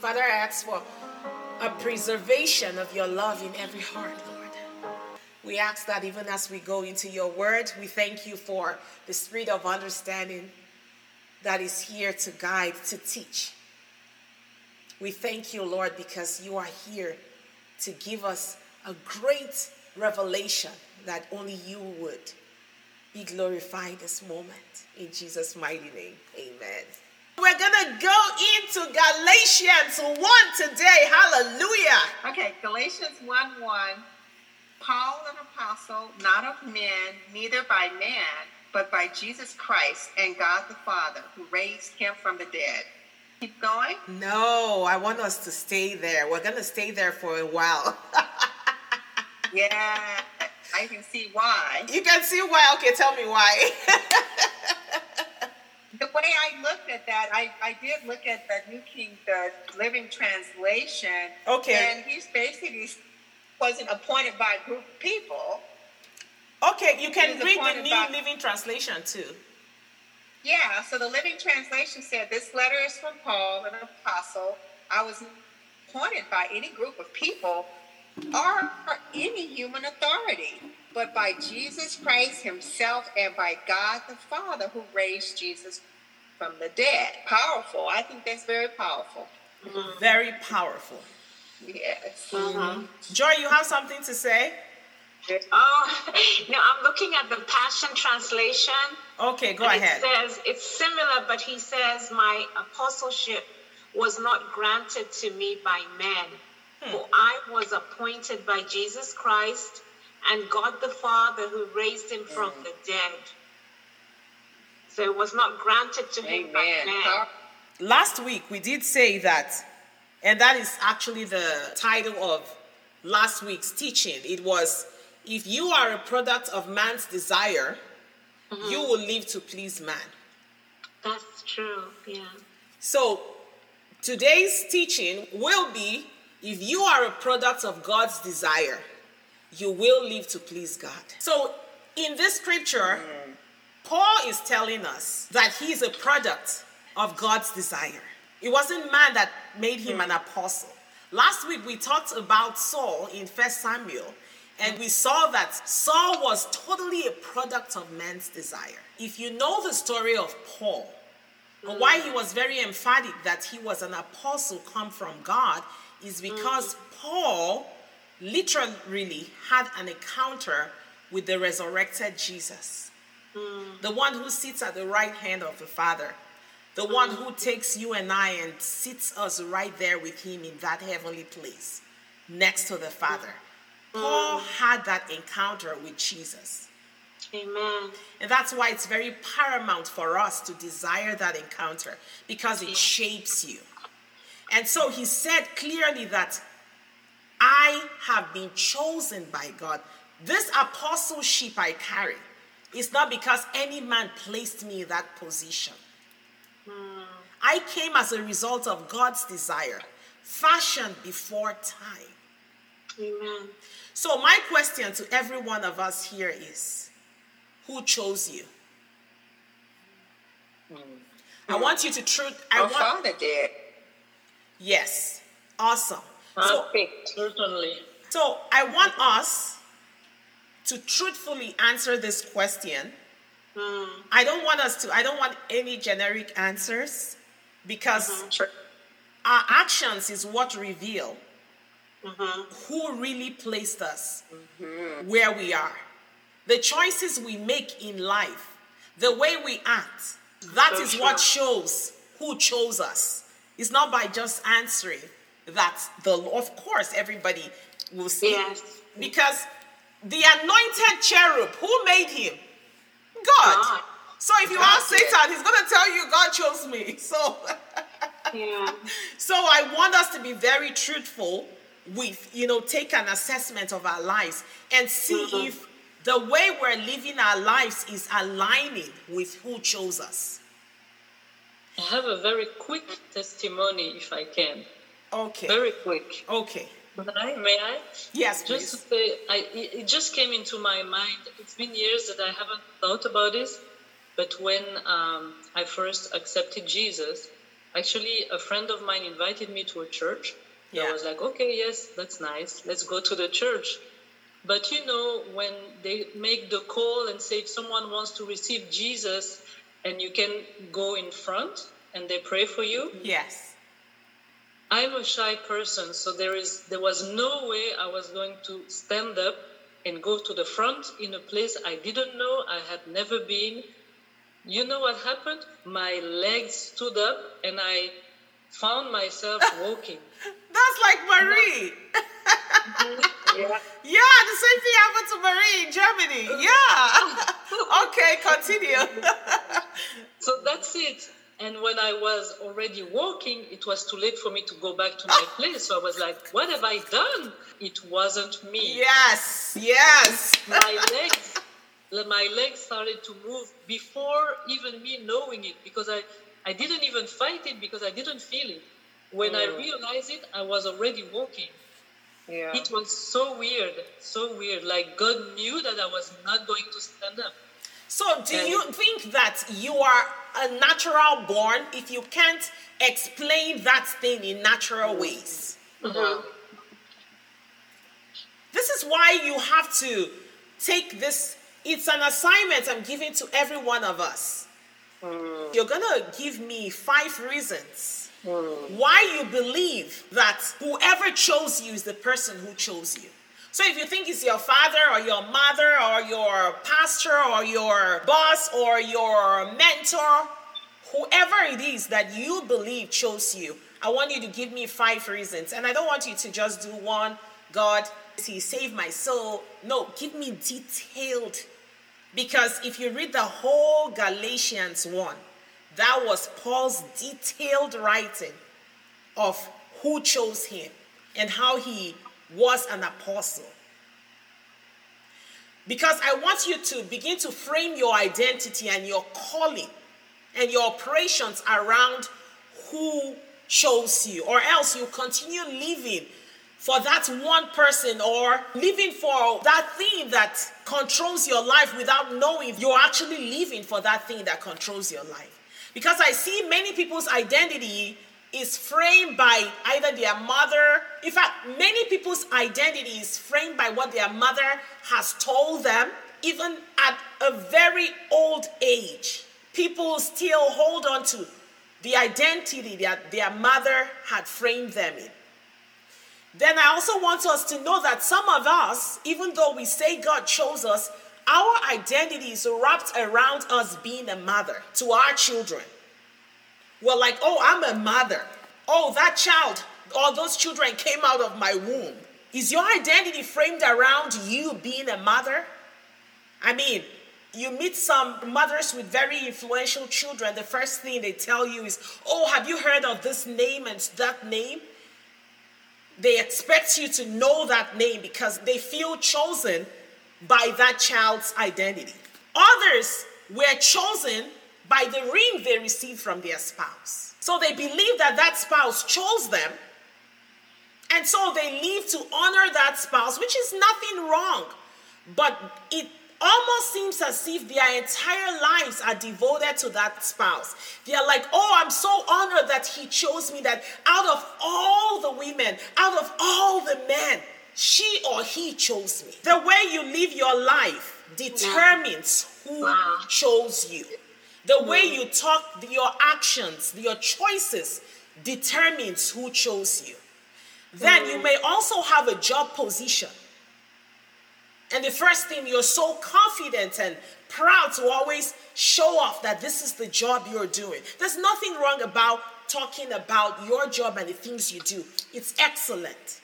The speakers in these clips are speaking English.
Father, I ask for a preservation of your love in every heart, Lord. We ask that even as we go into your word, we thank you for the spirit of understanding that is here to guide, to teach. We thank you, Lord, because you are here to give us a great revelation that only you would be glorified this moment. In Jesus' mighty name, amen. We're going to go into Galatians 1 today. Hallelujah. Okay, Galatians 1 1. Paul, an apostle, not of men, neither by man, but by Jesus Christ and God the Father, who raised him from the dead. Keep going? No, I want us to stay there. We're going to stay there for a while. yeah, I can see why. You can see why. Okay, tell me why. the way I looked at that, I, I did look at the New King, the Living Translation. Okay. And he's basically wasn't appointed by a group of people. Okay, you can read the New by, Living Translation too. Yeah, so the Living Translation said, This letter is from Paul, an apostle. I was appointed by any group of people or any human authority, but by Jesus Christ Himself and by God the Father who raised Jesus from the dead. Powerful. I think that's very powerful. Mm-hmm. Very powerful. Yes. Mm-hmm. Joy, you have something to say? Oh, no, I'm looking at the Passion Translation. Okay, go ahead. It says, it's similar, but he says, My apostleship was not granted to me by men, hmm. for I was appointed by Jesus Christ and God the Father who raised him from mm. the dead. So it was not granted to him by men. Last week we did say that, and that is actually the title of last week's teaching. It was if you are a product of man's desire, mm-hmm. you will live to please man. That's true, yeah. So today's teaching will be if you are a product of God's desire, you will live to please God. So in this scripture, mm. Paul is telling us that he is a product of God's desire. It wasn't man that made him an apostle. Last week we talked about Saul in First Samuel and we saw that Saul was totally a product of man's desire. If you know the story of Paul, mm. why he was very emphatic that he was an apostle come from God is because. Paul literally had an encounter with the resurrected Jesus, mm. the one who sits at the right hand of the Father, the mm. one who takes you and I and sits us right there with him in that heavenly place next to the Father. Paul had that encounter with Jesus. Amen. And that's why it's very paramount for us to desire that encounter because it shapes you. And so he said clearly that I have been chosen by God. This apostleship I carry is not because any man placed me in that position. Hmm. I came as a result of God's desire, fashioned before time. Amen. So, my question to every one of us here is who chose you? Hmm. I want you to truth. I want, Father did. Yes. Awesome. So, certainly. So I want us to truthfully answer this question. Mm. I don't want us to, I don't want any generic answers because mm-hmm. sure. our actions is what reveal mm-hmm. who really placed us mm-hmm. where we are. The choices we make in life, the way we act, that so is sure. what shows who chose us. It's not by just answering that the of course everybody will see yes. because the anointed cherub who made him god, god. so if you god ask satan he's going to tell you god chose me so yeah. so i want us to be very truthful with you know take an assessment of our lives and see mm-hmm. if the way we're living our lives is aligning with who chose us i have a very quick testimony if i can Okay. Very quick. Okay. May I? May I? Yes, just please. to say, I, it just came into my mind. It's been years that I haven't thought about this, but when um, I first accepted Jesus, Actually, a friend of mine invited me to a church. Yeah. I was like, okay, yes, that's nice. Let's go to the church. But you know, when they make the call and say if someone wants to receive Jesus and you can go in front and they pray for you, Yes. I'm a shy person, so there is there was no way I was going to stand up and go to the front in a place I didn't know, I had never been. You know what happened? My legs stood up and I found myself walking. That's like Marie. Yeah. Yeah, the same thing happened to Marie in Germany. Yeah. okay, continue. So that's it. And when I was already walking, it was too late for me to go back to my place. So I was like, what have I done? It wasn't me. yes, yes. my legs my legs started to move before even me knowing it because I, I didn't even fight it because I didn't feel it. When I mm. realized it, I was already walking. Yeah. It was so weird, so weird. Like God knew that I was not going to stand up. So, do you think that you are a natural born if you can't explain that thing in natural ways? Mhm. This is why you have to take this. It's an assignment I'm giving to every one of us. You're gonna give me five reasons why you believe that whoever chose you is the person who chose you. So if you think it's your father or your mother or your pastor or your boss or your mentor, whoever it is that you believe chose you, I want you to give me five reasons. And I don't want you to just do one, God, he saved my soul. No, give me detailed. Because if you read the whole Galatians 1, that was Paul's detailed writing of who chose him and how he was an apostle. Because I want you to begin to frame your identity and your calling and your operations around who chose you, or else you continue living for that one person or living for that thing that controls your life without knowing you're actually living for that thing that controls your life. Because I see many people's identity is framed by either their mother. In fact, many people's identity is framed by what their mother has told them, even at a very old age. People still hold on to the identity that their mother had framed them in. Then I also want us to know that some of us, even though we say God chose us, our identity is wrapped around us being a mother to our children. We're like, oh, I'm a mother. Oh, that child, all those children came out of my womb. Is your identity framed around you being a mother? I mean, you meet some mothers with very influential children, the first thing they tell you is, oh, have you heard of this name and that name? They expect you to know that name because they feel chosen by that child's identity. Others were chosen by the ring they received from their spouse. So they believe that that spouse chose them. And so they live to honor that spouse, which is nothing wrong. But it almost seems as if their entire lives are devoted to that spouse. They are like, oh, I'm so honored that he chose me, that out of all the women, out of all the men, she or he chose me. The way you live your life determines who chose you. The way you talk, your actions, your choices determines who chose you. Then you may also have a job position. And the first thing, you're so confident and proud to always show off that this is the job you're doing. There's nothing wrong about talking about your job and the things you do, it's excellent.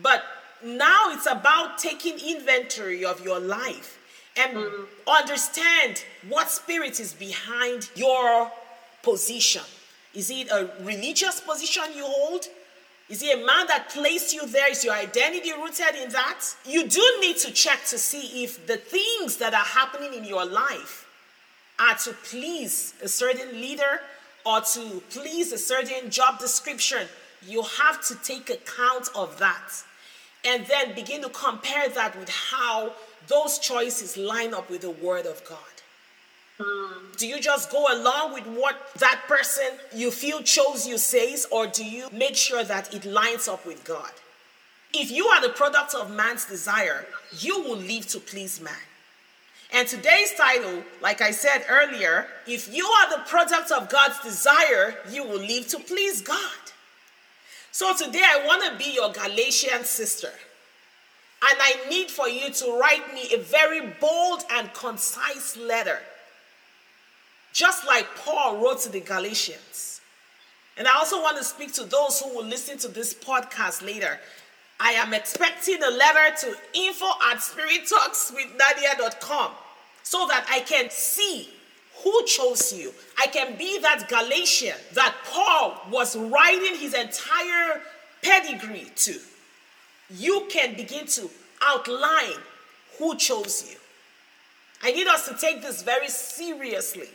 But now it's about taking inventory of your life and mm-hmm. understand what spirit is behind your position. Is it a religious position you hold? Is it a man that placed you there? Is your identity rooted in that? You do need to check to see if the things that are happening in your life are to please a certain leader or to please a certain job description. You have to take account of that and then begin to compare that with how those choices line up with the Word of God. Do you just go along with what that person you feel chose you says, or do you make sure that it lines up with God? If you are the product of man's desire, you will live to please man. And today's title, like I said earlier, if you are the product of God's desire, you will live to please God. So today I want to be your Galatian sister. And I need for you to write me a very bold and concise letter. Just like Paul wrote to the Galatians. And I also want to speak to those who will listen to this podcast later. I am expecting a letter to info at spirittalkswithnadia.com so that I can see who chose you. I can be that Galatian that Paul was writing his entire pedigree to. You can begin to outline who chose you. I need us to take this very seriously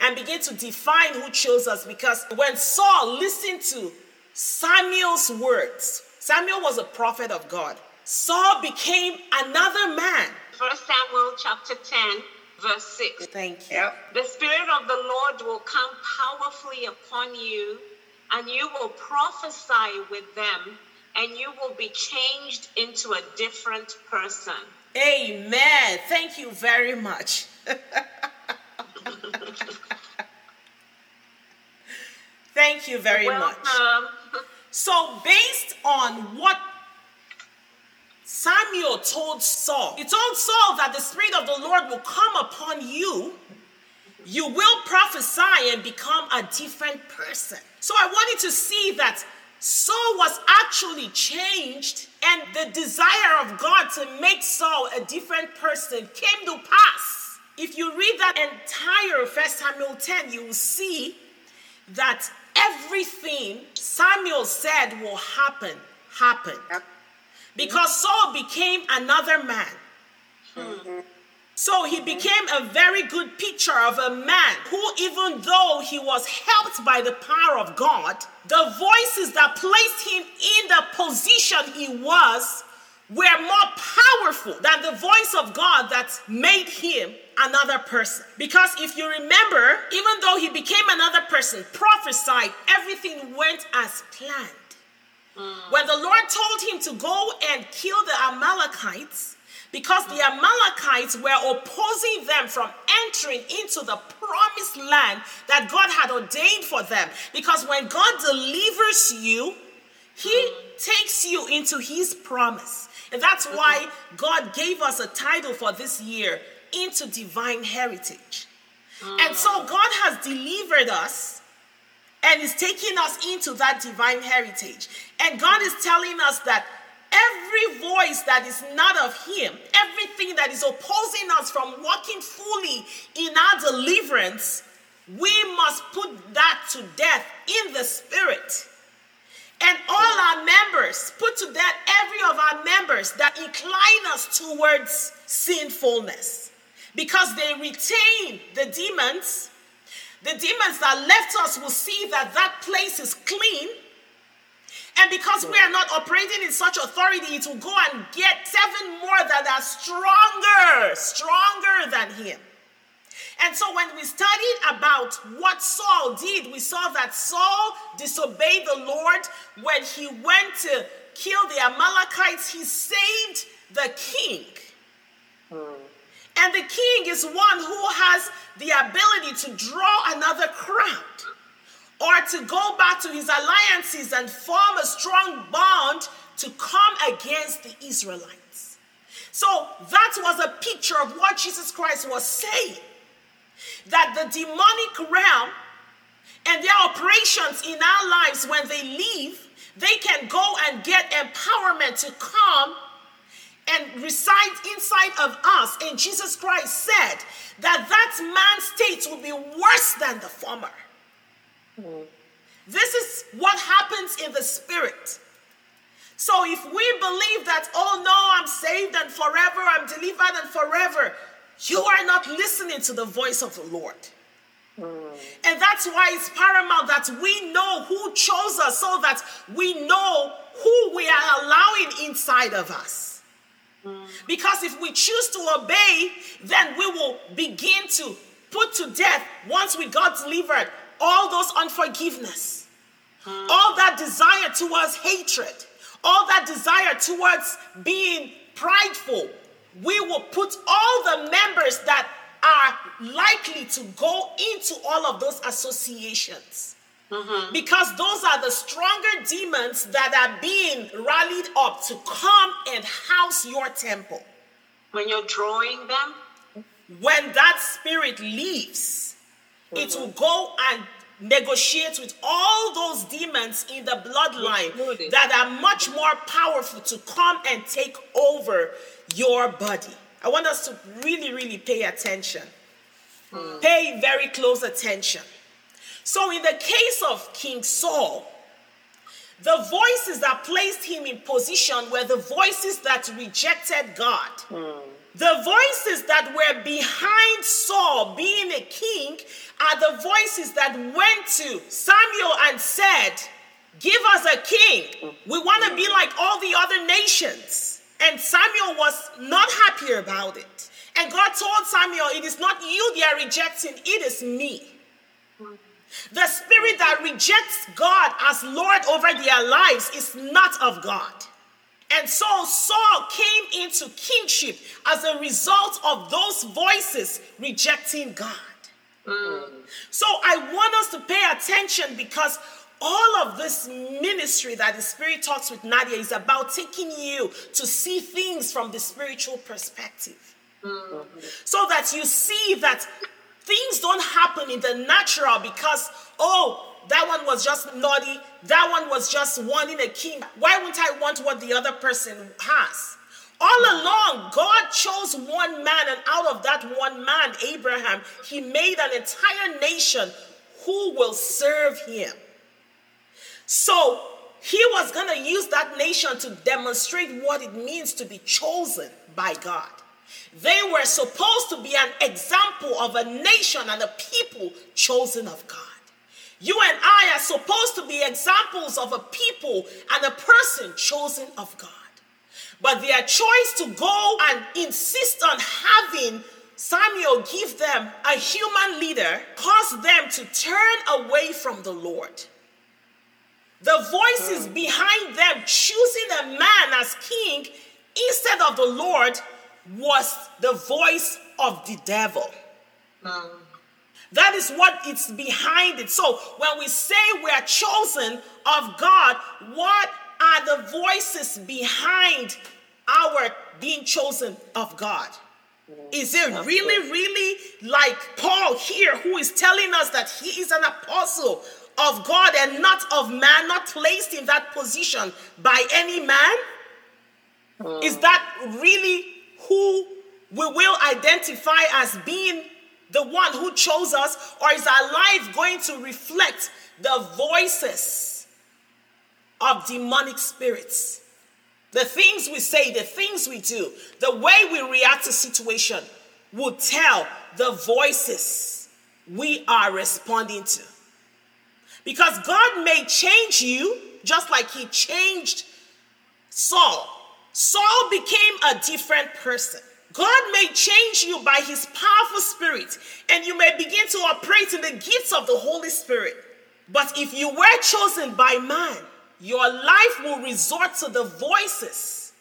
and begin to define who chose us because when Saul listened to Samuel's words, Samuel was a prophet of God. Saul became another man. First Samuel chapter 10, verse 6. Thank you. Yep. The Spirit of the Lord will come powerfully upon you, and you will prophesy with them, and you will be changed into a different person. Amen. Thank you very much. Thank you very much. Welcome. So, based on what Samuel told Saul, he told Saul that the Spirit of the Lord will come upon you. You will prophesy and become a different person. So, I wanted to see that Saul was actually changed, and the desire of God to make Saul a different person came to pass. If you read that entire First Samuel 10, you will see that everything Samuel said will happen, happened. Because Saul became another man. Mm-hmm. So he became a very good picture of a man who, even though he was helped by the power of God, the voices that placed him in the position he was were more powerful than the voice of God that made him another person. Because if you remember, even though he became another person, prophesied, everything went as planned. Hmm. When the Lord told him to go and kill the Amalekites, because the Amalekites were opposing them from entering into the promised land that God had ordained for them. Because when God delivers you, He takes you into His promise. And that's why God gave us a title for this year into divine heritage. And so ah. God has delivered us and is taking us into that divine heritage. And God is telling us that every voice that is not of Him, everything that is opposing us from walking fully in our deliverance, we must put that to death in the spirit. And all our members, put to death every of our members that incline us towards sinfulness because they retain the demons. The demons that left us will see that that place is clean. And because we are not operating in such authority, it will go and get seven more that are stronger, stronger than him. And so when we studied about what Saul did, we saw that Saul disobeyed the Lord when he went to kill the Amalekites. He saved the king. Hmm. And the king is one who has the ability to draw another crowd or to go back to his alliances and form a strong bond to come against the Israelites. So that was a picture of what Jesus Christ was saying that the demonic realm and their operations in our lives, when they leave, they can go and get empowerment to come and reside inside of us. And Jesus Christ said that that man's state will be worse than the former. This is what happens in the spirit. So if we believe that, oh no, I'm saved and forever, I'm delivered and forever, you are not listening to the voice of the Lord. And that's why it's paramount that we know who chose us so that we know who we are allowing inside of us. Because if we choose to obey, then we will begin to put to death once we got delivered all those unforgiveness, all that desire towards hatred, all that desire towards being prideful. We will put all the members that are likely to go into all of those associations. Mm-hmm. Because those are the stronger demons that are being rallied up to come and house your temple. When you're drawing them? When that spirit leaves, mm-hmm. it will go and negotiate with all those demons in the bloodline that are much more powerful to come and take over your body. I want us to really, really pay attention. Mm. Pay very close attention. So, in the case of King Saul, the voices that placed him in position were the voices that rejected God. Mm. The voices that were behind Saul being a king are the voices that went to Samuel and said, Give us a king. We want to be like all the other nations. And Samuel was not happy about it. And God told Samuel, It is not you they are rejecting, it is me. The spirit that rejects God as Lord over their lives is not of God. And so Saul came into kingship as a result of those voices rejecting God. Mm. So I want us to pay attention because all of this ministry that the Spirit talks with Nadia is about taking you to see things from the spiritual perspective. Mm. So that you see that things don't happen in the natural because, oh, that one was just naughty. That one was just wanting a king. Why wouldn't I want what the other person has? All along, God chose one man, and out of that one man, Abraham, he made an entire nation who will serve him. So he was going to use that nation to demonstrate what it means to be chosen by God. They were supposed to be an example of a nation and a people chosen of God. You and I are supposed to be examples of a people and a person chosen of God. But their choice to go and insist on having Samuel give them a human leader caused them to turn away from the Lord. The voices mm. behind them choosing a man as king instead of the Lord was the voice of the devil. Mm. That is what it's behind it. So when we say we are chosen of God, what are the voices behind our being chosen of God? Is it really, really like Paul here, who is telling us that he is an apostle of God and not of man, not placed in that position by any man? Is hmm. that really who we will identify as being the one who chose us, or is our life going to reflect the voices of demonic spirits? The things we say, the things we do, the way we react to situation will tell the voices we are responding to. Because God may change you just like he changed Saul. Saul became a different person. God may change you by his powerful spirit, and you may begin to operate in the gifts of the Holy Spirit. But if you were chosen by man, your life will resort to the voices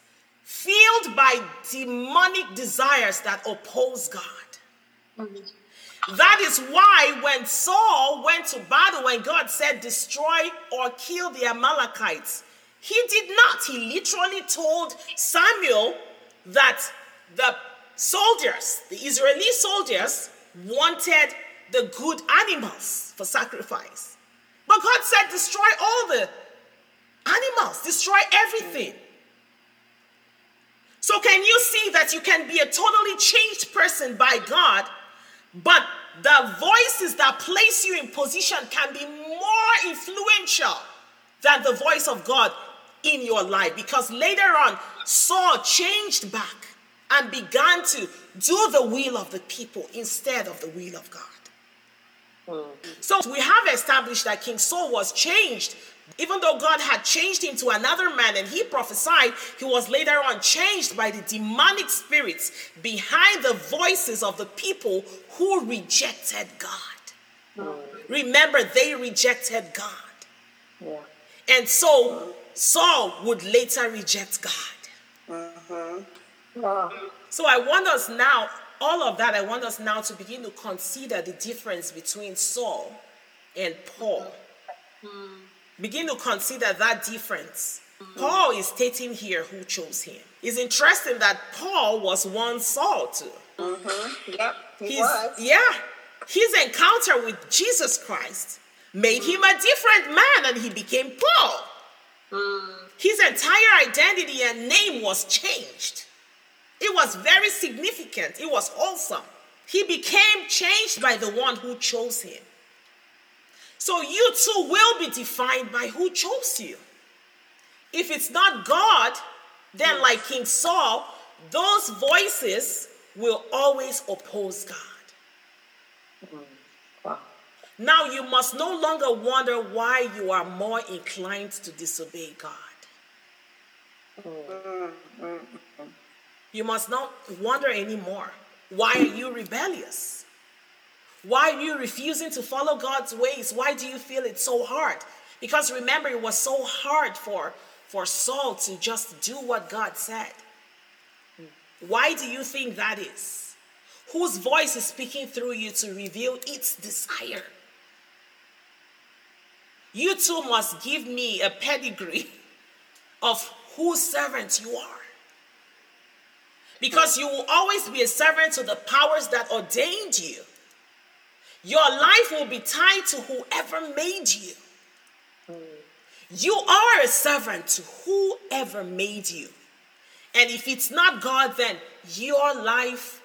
filled by demonic desires that oppose God. That is why when Saul went to battle, when God said, destroy or kill the Amalekites, he did not. He literally told Samuel that the soldiers, the Israeli soldiers, wanted the good animals for sacrifice. But God said, destroy all the animals, destroy everything. So, can you see that you can be a totally changed person by God, but the voices that place you in position can be more influential than the voice of God in your life? Because later on, Saul changed back and began to do the will of the people instead of the will of God. Mm. So we have established that King Saul was changed Even though God had changed him to another man and he prophesied, he was later on changed by the demonic spirits behind the voices of the people who rejected God. Mm. Remember, they rejected God. Yeah. And so Saul would later reject God. Mm-hmm. Wow. So I want us now, all of that, I want us now to begin to consider the difference between Saul and Paul. Mm. Begin to consider that difference. Paul is stating here who chose him. It's interesting that Paul was one Saul too. Mm-hmm. Yep, he His, was. yeah, his encounter with Jesus Christ made him a different man and he became Paul. Mm. His entire identity and name was changed. It was very significant. It was awesome. He became changed by the one who chose him. So you too will be defined by who chose you. If it's not God, then like King Saul, those voices will always oppose God. Mm. Wow. Now you must no longer wonder why you are more inclined to disobey God. Mm. Mm. You must not wonder anymore. Why are you rebellious? Why are you refusing to follow God's ways? Why do you feel it so hard? Because remember, it was so hard for, for Saul to just do what God said. Why do you think that is? Whose voice is speaking through you to reveal its desire? You too must give me a pedigree of whose servant you are. Because you will always be a servant to the powers that ordained you. Your life will be tied to whoever made you. You are a servant to whoever made you. And if it's not God, then your life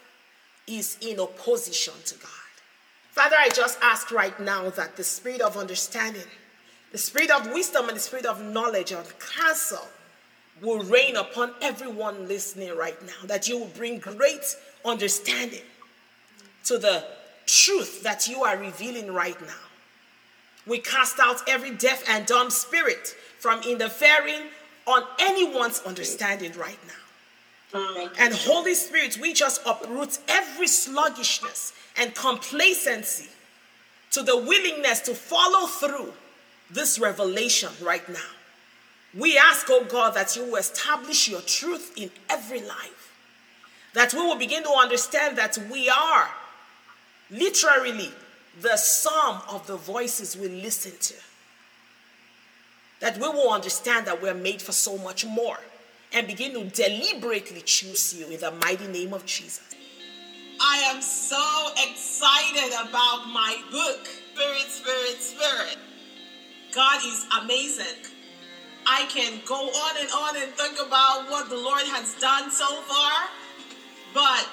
is in opposition to God. Father, I just ask right now that the spirit of understanding, the spirit of wisdom, and the spirit of knowledge and counsel will reign upon everyone listening right now. That you will bring great understanding to the truth that you are revealing right now. We cast out every deaf and dumb spirit from interfering on anyone's understanding right now. And Holy Spirit, we just uproot every sluggishness and complacency to the willingness to follow through this revelation right now. We ask, oh God, that you will establish your truth in every life. That we will begin to understand that we are literally the sum of the voices we listen to. That we will understand that we're made for so much more and begin to deliberately choose you in the mighty name of Jesus. I am so excited about my book, Spirit, Spirit, Spirit. God is amazing. I can go on and on and think about what the Lord has done so far, but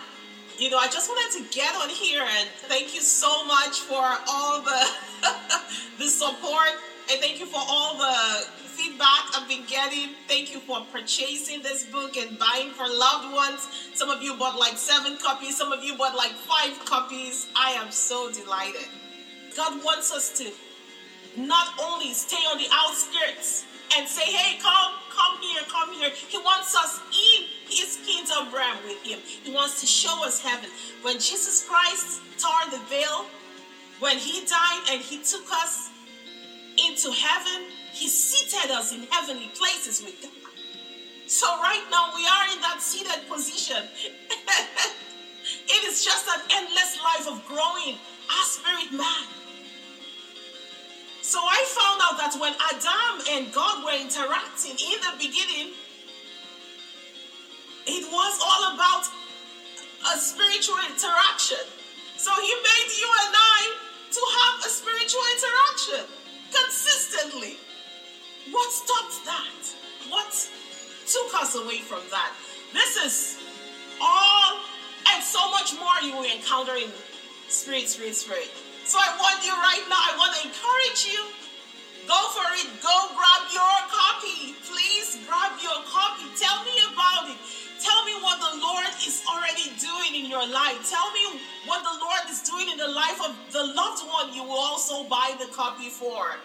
you know, I just wanted to get on here and thank you so much for all the the support and thank you for all the feedback I've been getting. Thank you for purchasing this book and buying for loved ones. Some of you bought like seven copies, some of you bought like five copies. I am so delighted. God wants us to not only stay on the outskirts and say, hey, come, come here, come here. He wants us in his kingdom realm with him. He wants to show us heaven. When Jesus Christ tore the veil, when he died and he took us into heaven, he seated us in heavenly places with God. So right now we are in that seated position. it is just an endless life of growing our spirit man. So I found out that when Adam and God were interacting in the beginning, it was all about a spiritual interaction. So he made you and I to have a spiritual interaction consistently. What stopped that? What took us away from that? This is all and so much more you will encounter in Spirit, Spirit, Spirit. So I want you right now, I want to encourage you. Go for it. Go grab your copy. Please grab your copy. Tell me about it. Tell me what the Lord is already doing in your life. Tell me what the Lord is doing in the life of the loved one you will also buy the copy for.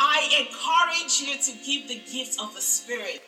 I encourage you to give the gift of the Spirit.